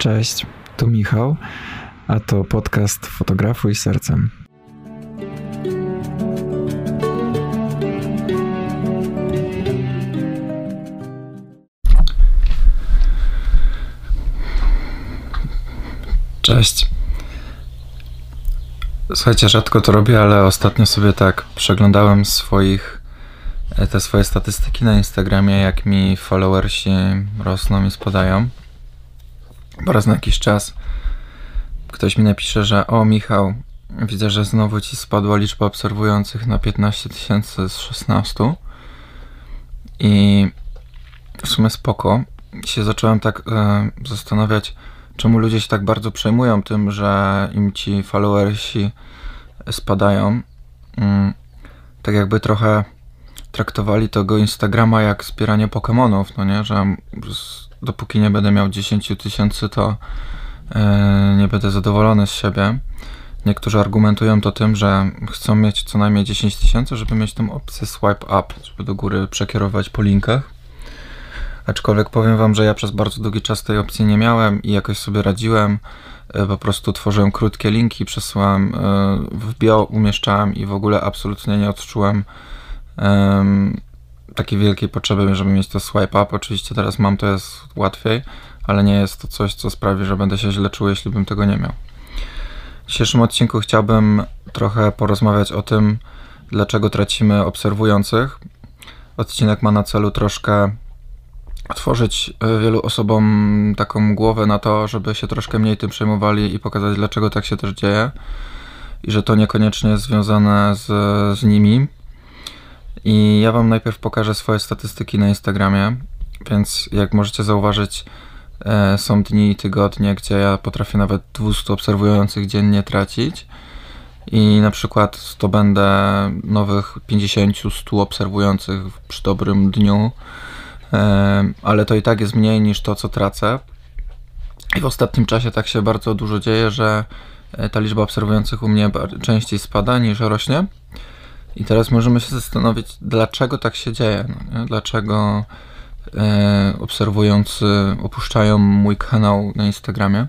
Cześć, tu Michał, a to podcast Fotografuj Sercem. Cześć. Słuchajcie, rzadko to robię, ale ostatnio sobie tak przeglądałem swoich, e, te swoje statystyki na Instagramie, jak mi followersi rosną i spadają. Po raz na jakiś czas ktoś mi napisze, że o Michał, widzę, że znowu ci spadła liczba obserwujących na 15 tysięcy z 16 i w sumie spoko. Się zacząłem tak e, zastanawiać, czemu ludzie się tak bardzo przejmują tym, że im ci followersi spadają. Mm, tak jakby trochę traktowali tego Instagrama jak zbieranie Pokémonów, no nie, że dopóki nie będę miał 10 tysięcy, to e, nie będę zadowolony z siebie. Niektórzy argumentują to tym, że chcą mieć co najmniej 10 tysięcy, żeby mieć tą opcję swipe up, żeby do góry przekierować po linkach. Aczkolwiek powiem Wam, że ja przez bardzo długi czas tej opcji nie miałem i jakoś sobie radziłem. E, po prostu tworzyłem krótkie linki, przesyłałem e, w bio, umieszczałem i w ogóle absolutnie nie odczułem takiej wielkiej potrzeby, żeby mieć to swipe up. Oczywiście teraz mam, to jest łatwiej, ale nie jest to coś, co sprawi, że będę się źle czuł, jeśli bym tego nie miał. W dzisiejszym odcinku chciałbym trochę porozmawiać o tym, dlaczego tracimy obserwujących. Odcinek ma na celu troszkę otworzyć e, wielu osobom taką głowę na to, żeby się troszkę mniej tym przejmowali i pokazać, dlaczego tak się też dzieje i że to niekoniecznie jest związane z, z nimi. I ja Wam najpierw pokażę swoje statystyki na Instagramie, więc jak możecie zauważyć, e, są dni i tygodnie, gdzie ja potrafię nawet 200 obserwujących dziennie tracić. I na przykład to będę nowych 50-100 obserwujących przy dobrym dniu ale to i tak jest mniej niż to, co tracę. I w ostatnim czasie tak się bardzo dużo dzieje, że e, ta liczba obserwujących u mnie częściej spada niż rośnie. I teraz możemy się zastanowić, dlaczego tak się dzieje. No dlaczego e, obserwujący opuszczają mój kanał na Instagramie?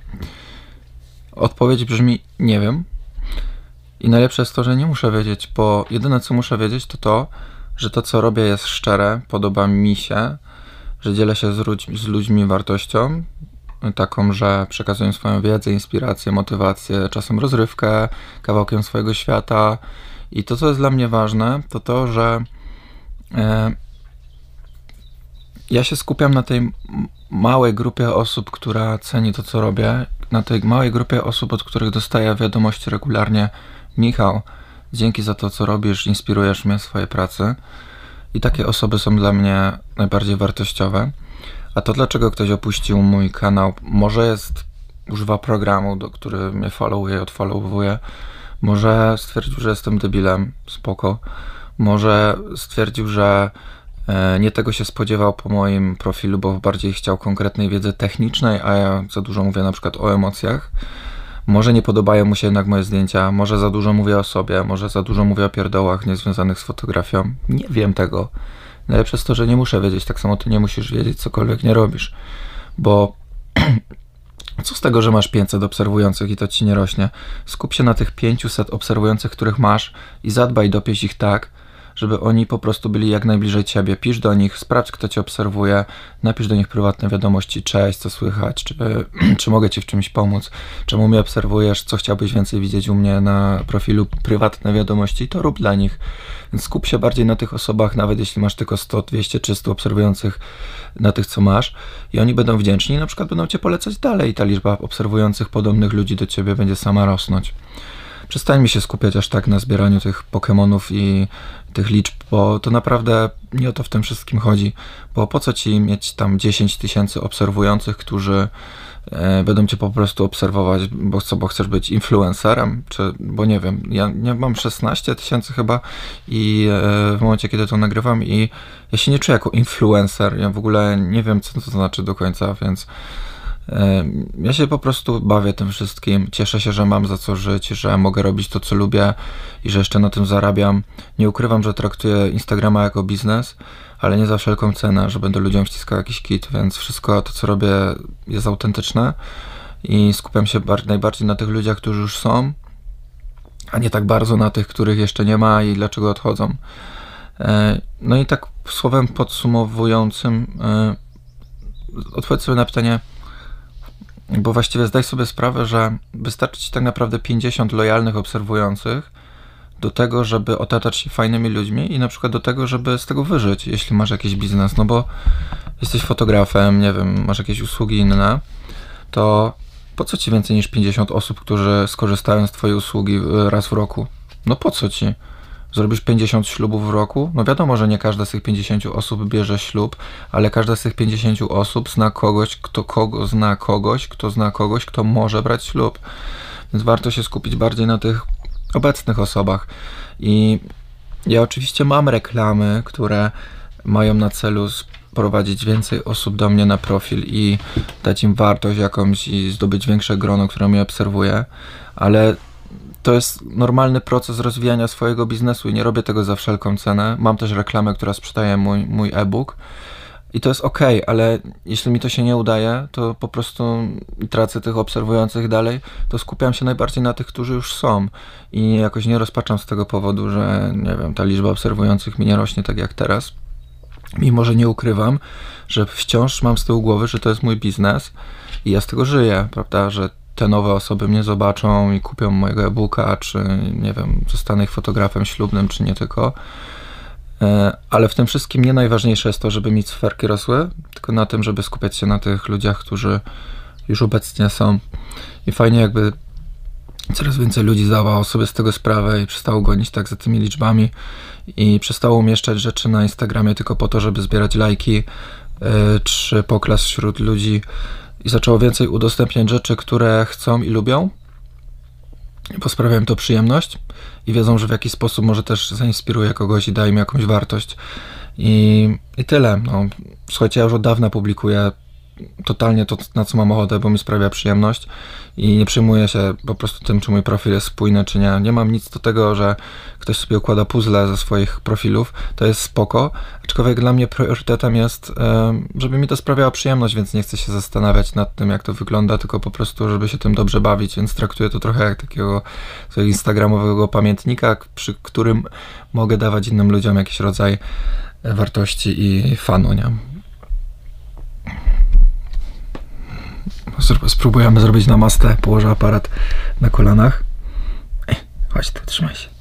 Odpowiedź brzmi: Nie wiem. I najlepsze jest to, że nie muszę wiedzieć, bo jedyne co muszę wiedzieć to to, że to co robię jest szczere, podoba mi się że dzielę się z, ludźmi, z ludźmi wartością, taką, że przekazuję swoją wiedzę, inspirację, motywację, czasem rozrywkę, kawałkiem swojego świata. I to, co jest dla mnie ważne, to to, że e, ja się skupiam na tej małej grupie osób, która ceni to, co robię, na tej małej grupie osób, od których dostaję wiadomości regularnie. Michał, dzięki za to, co robisz, inspirujesz mnie w swojej pracy. I takie osoby są dla mnie najbardziej wartościowe. A to dlaczego ktoś opuścił mój kanał, może jest, używa programu, do który mnie followuje, odfollowuje, może stwierdził, że jestem debilem, spoko, może stwierdził, że e, nie tego się spodziewał po moim profilu, bo bardziej chciał konkretnej wiedzy technicznej, a ja za dużo mówię na przykład o emocjach. Może nie podobają mu się jednak moje zdjęcia, może za dużo mówię o sobie, może za dużo mówię o pierdołach niezwiązanych z fotografią. Nie wiem tego. Najlepsze jest to, że nie muszę wiedzieć, tak samo ty nie musisz wiedzieć, cokolwiek nie robisz. Bo co z tego, że masz 500 obserwujących i to ci nie rośnie? Skup się na tych 500 obserwujących, których masz i zadbaj, dopieść ich tak, żeby oni po prostu byli jak najbliżej ciebie. Pisz do nich, sprawdź, kto cię obserwuje, napisz do nich prywatne wiadomości, cześć, co słychać, czy, czy mogę ci w czymś pomóc, czemu mnie obserwujesz, co chciałbyś więcej widzieć u mnie na profilu, prywatne wiadomości, to rób dla nich. Skup się bardziej na tych osobach, nawet jeśli masz tylko 100, 200, 300 obserwujących, na tych, co masz i oni będą wdzięczni na przykład będą cię polecać dalej ta liczba obserwujących podobnych ludzi do ciebie będzie sama rosnąć przestańmy się skupiać aż tak na zbieraniu tych Pokémonów i tych liczb, bo to naprawdę nie o to w tym wszystkim chodzi. Bo po co ci mieć tam 10 tysięcy obserwujących, którzy e, będą cię po prostu obserwować, bo co, bo chcesz być influencerem, czy, bo nie wiem, ja nie mam 16 tysięcy chyba i e, w momencie, kiedy to nagrywam i ja się nie czuję jako influencer, ja w ogóle nie wiem, co to znaczy do końca, więc ja się po prostu bawię tym wszystkim. Cieszę się, że mam za co żyć, że mogę robić to, co lubię i że jeszcze na tym zarabiam. Nie ukrywam, że traktuję Instagrama jako biznes, ale nie za wszelką cenę, że będę ludziom wciskał jakiś kit, więc wszystko to, co robię, jest autentyczne. i skupiam się bar- najbardziej na tych ludziach, którzy już są, a nie tak bardzo na tych, których jeszcze nie ma i dlaczego odchodzą. E, no i tak słowem podsumowującym, e, odpowiedz sobie na pytanie, bo właściwie zdaj sobie sprawę, że wystarczy ci tak naprawdę 50 lojalnych obserwujących do tego, żeby otaczać się fajnymi ludźmi i na przykład do tego, żeby z tego wyżyć, jeśli masz jakiś biznes, no bo jesteś fotografem, nie wiem, masz jakieś usługi inne, to po co ci więcej niż 50 osób, którzy skorzystają z twojej usługi e, raz w roku? No po co ci? Zrobisz 50 ślubów w roku? No wiadomo, że nie każda z tych 50 osób bierze ślub, ale każda z tych 50 osób zna kogoś, kto kogo zna kogoś, kto zna kogoś, kto może brać ślub. Więc warto się skupić bardziej na tych obecnych osobach. I ja oczywiście mam reklamy, które mają na celu sprowadzić więcej osób do mnie na profil i dać im wartość jakąś i zdobyć większe grono, które mnie obserwuje, ale to jest normalny proces rozwijania swojego biznesu i nie robię tego za wszelką cenę. Mam też reklamę, która sprzedaje mój, mój e-book i to jest ok, ale jeśli mi to się nie udaje, to po prostu tracę tych obserwujących dalej, to skupiam się najbardziej na tych, którzy już są i jakoś nie rozpaczam z tego powodu, że nie wiem, ta liczba obserwujących mi nie rośnie tak jak teraz. Mimo, że nie ukrywam, że wciąż mam z tyłu głowy, że to jest mój biznes i ja z tego żyję, prawda, że te nowe osoby mnie zobaczą i kupią mojego e-booka, czy nie wiem, zostanę ich fotografem ślubnym, czy nie tylko. E, ale w tym wszystkim nie najważniejsze jest to, żeby mieć sferki rosły, tylko na tym, żeby skupiać się na tych ludziach, którzy już obecnie są. I fajnie jakby coraz więcej ludzi zdawało sobie z tego sprawę i przestało gonić tak za tymi liczbami i przestało umieszczać rzeczy na Instagramie tylko po to, żeby zbierać lajki yy, czy poklas wśród ludzi i zaczęło więcej udostępniać rzeczy, które chcą i lubią, bo sprawia to przyjemność i wiedzą, że w jakiś sposób może też zainspiruje kogoś i da im jakąś wartość. I, i tyle. No, słuchajcie, ja już od dawna publikuję totalnie to, na co mam ochotę, bo mi sprawia przyjemność i nie przejmuję się po prostu tym, czy mój profil jest spójny, czy nie. Nie mam nic do tego, że ktoś sobie układa puzzle ze swoich profilów, to jest spoko, aczkolwiek dla mnie priorytetem jest, żeby mi to sprawiało przyjemność, więc nie chcę się zastanawiać nad tym, jak to wygląda, tylko po prostu, żeby się tym dobrze bawić, więc traktuję to trochę jak takiego instagramowego pamiętnika, przy którym mogę dawać innym ludziom jakiś rodzaj wartości i fanu, nie? Spróbujemy zrobić namastę. Położę aparat na kolanach. Chodź tu, trzymaj się.